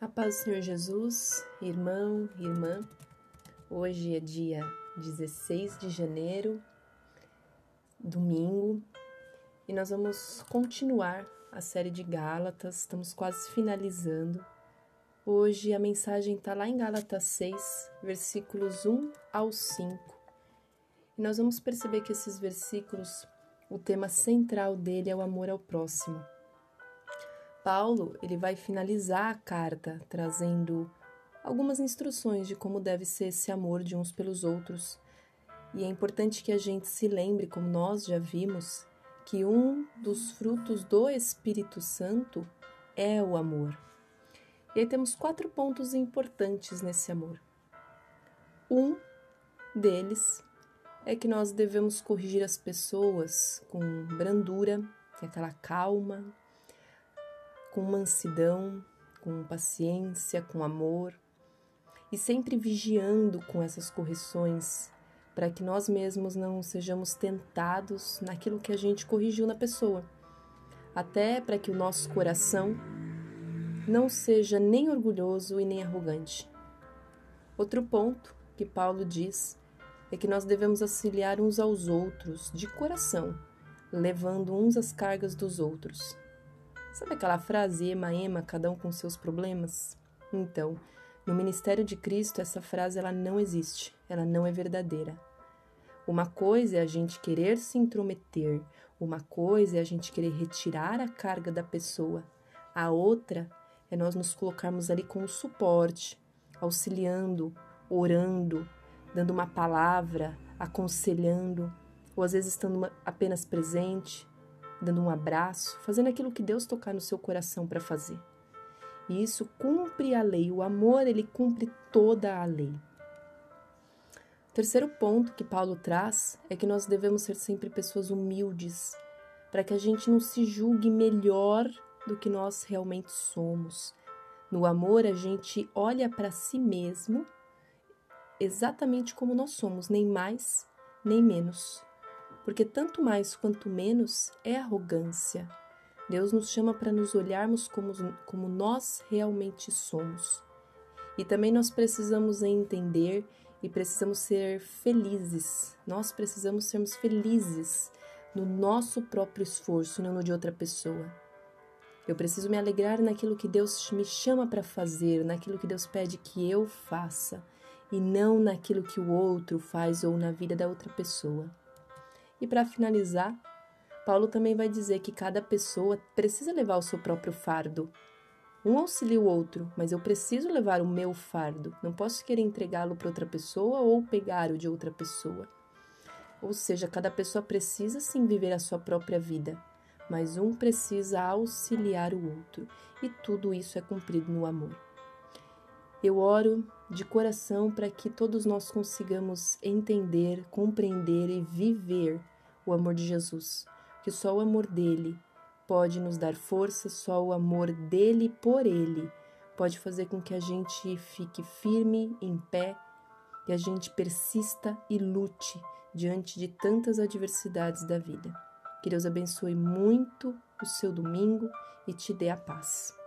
A paz do Senhor Jesus, irmão, irmã. Hoje é dia 16 de janeiro, domingo, e nós vamos continuar a série de Gálatas, estamos quase finalizando. Hoje a mensagem está lá em Gálatas 6, versículos 1 ao 5. E nós vamos perceber que esses versículos, o tema central dele é o amor ao próximo. Paulo ele vai finalizar a carta trazendo algumas instruções de como deve ser esse amor de uns pelos outros. E é importante que a gente se lembre, como nós já vimos, que um dos frutos do Espírito Santo é o amor. E aí temos quatro pontos importantes nesse amor. Um deles é que nós devemos corrigir as pessoas com brandura, que é aquela calma, com mansidão, com paciência, com amor e sempre vigiando com essas correções para que nós mesmos não sejamos tentados naquilo que a gente corrigiu na pessoa, até para que o nosso coração não seja nem orgulhoso e nem arrogante. Outro ponto que Paulo diz é que nós devemos auxiliar uns aos outros de coração, levando uns as cargas dos outros. Sabe aquela frase ema ema, cada um com seus problemas? Então, no ministério de Cristo essa frase ela não existe, ela não é verdadeira. Uma coisa é a gente querer se intrometer, uma coisa é a gente querer retirar a carga da pessoa. A outra é nós nos colocarmos ali com o suporte, auxiliando, orando, dando uma palavra, aconselhando, ou às vezes estando apenas presente, dando um abraço, fazendo aquilo que Deus tocar no seu coração para fazer. E isso cumpre a lei. O amor, ele cumpre toda a lei. O terceiro ponto que Paulo traz é que nós devemos ser sempre pessoas humildes, para que a gente não se julgue melhor do que nós realmente somos. No amor, a gente olha para si mesmo exatamente como nós somos, nem mais, nem menos porque tanto mais quanto menos é arrogância. Deus nos chama para nos olharmos como, como nós realmente somos. E também nós precisamos entender e precisamos ser felizes. Nós precisamos sermos felizes no nosso próprio esforço, não no de outra pessoa. Eu preciso me alegrar naquilo que Deus me chama para fazer, naquilo que Deus pede que eu faça, e não naquilo que o outro faz ou na vida da outra pessoa. E para finalizar, Paulo também vai dizer que cada pessoa precisa levar o seu próprio fardo. Um auxilia o outro, mas eu preciso levar o meu fardo. Não posso querer entregá-lo para outra pessoa ou pegar o de outra pessoa. Ou seja, cada pessoa precisa sim viver a sua própria vida, mas um precisa auxiliar o outro, e tudo isso é cumprido no amor. Eu oro de coração para que todos nós consigamos entender, compreender e viver o amor de Jesus, que só o amor dele pode nos dar força, só o amor dele por ele pode fazer com que a gente fique firme, em pé, e a gente persista e lute diante de tantas adversidades da vida. Que Deus abençoe muito o seu domingo e te dê a paz.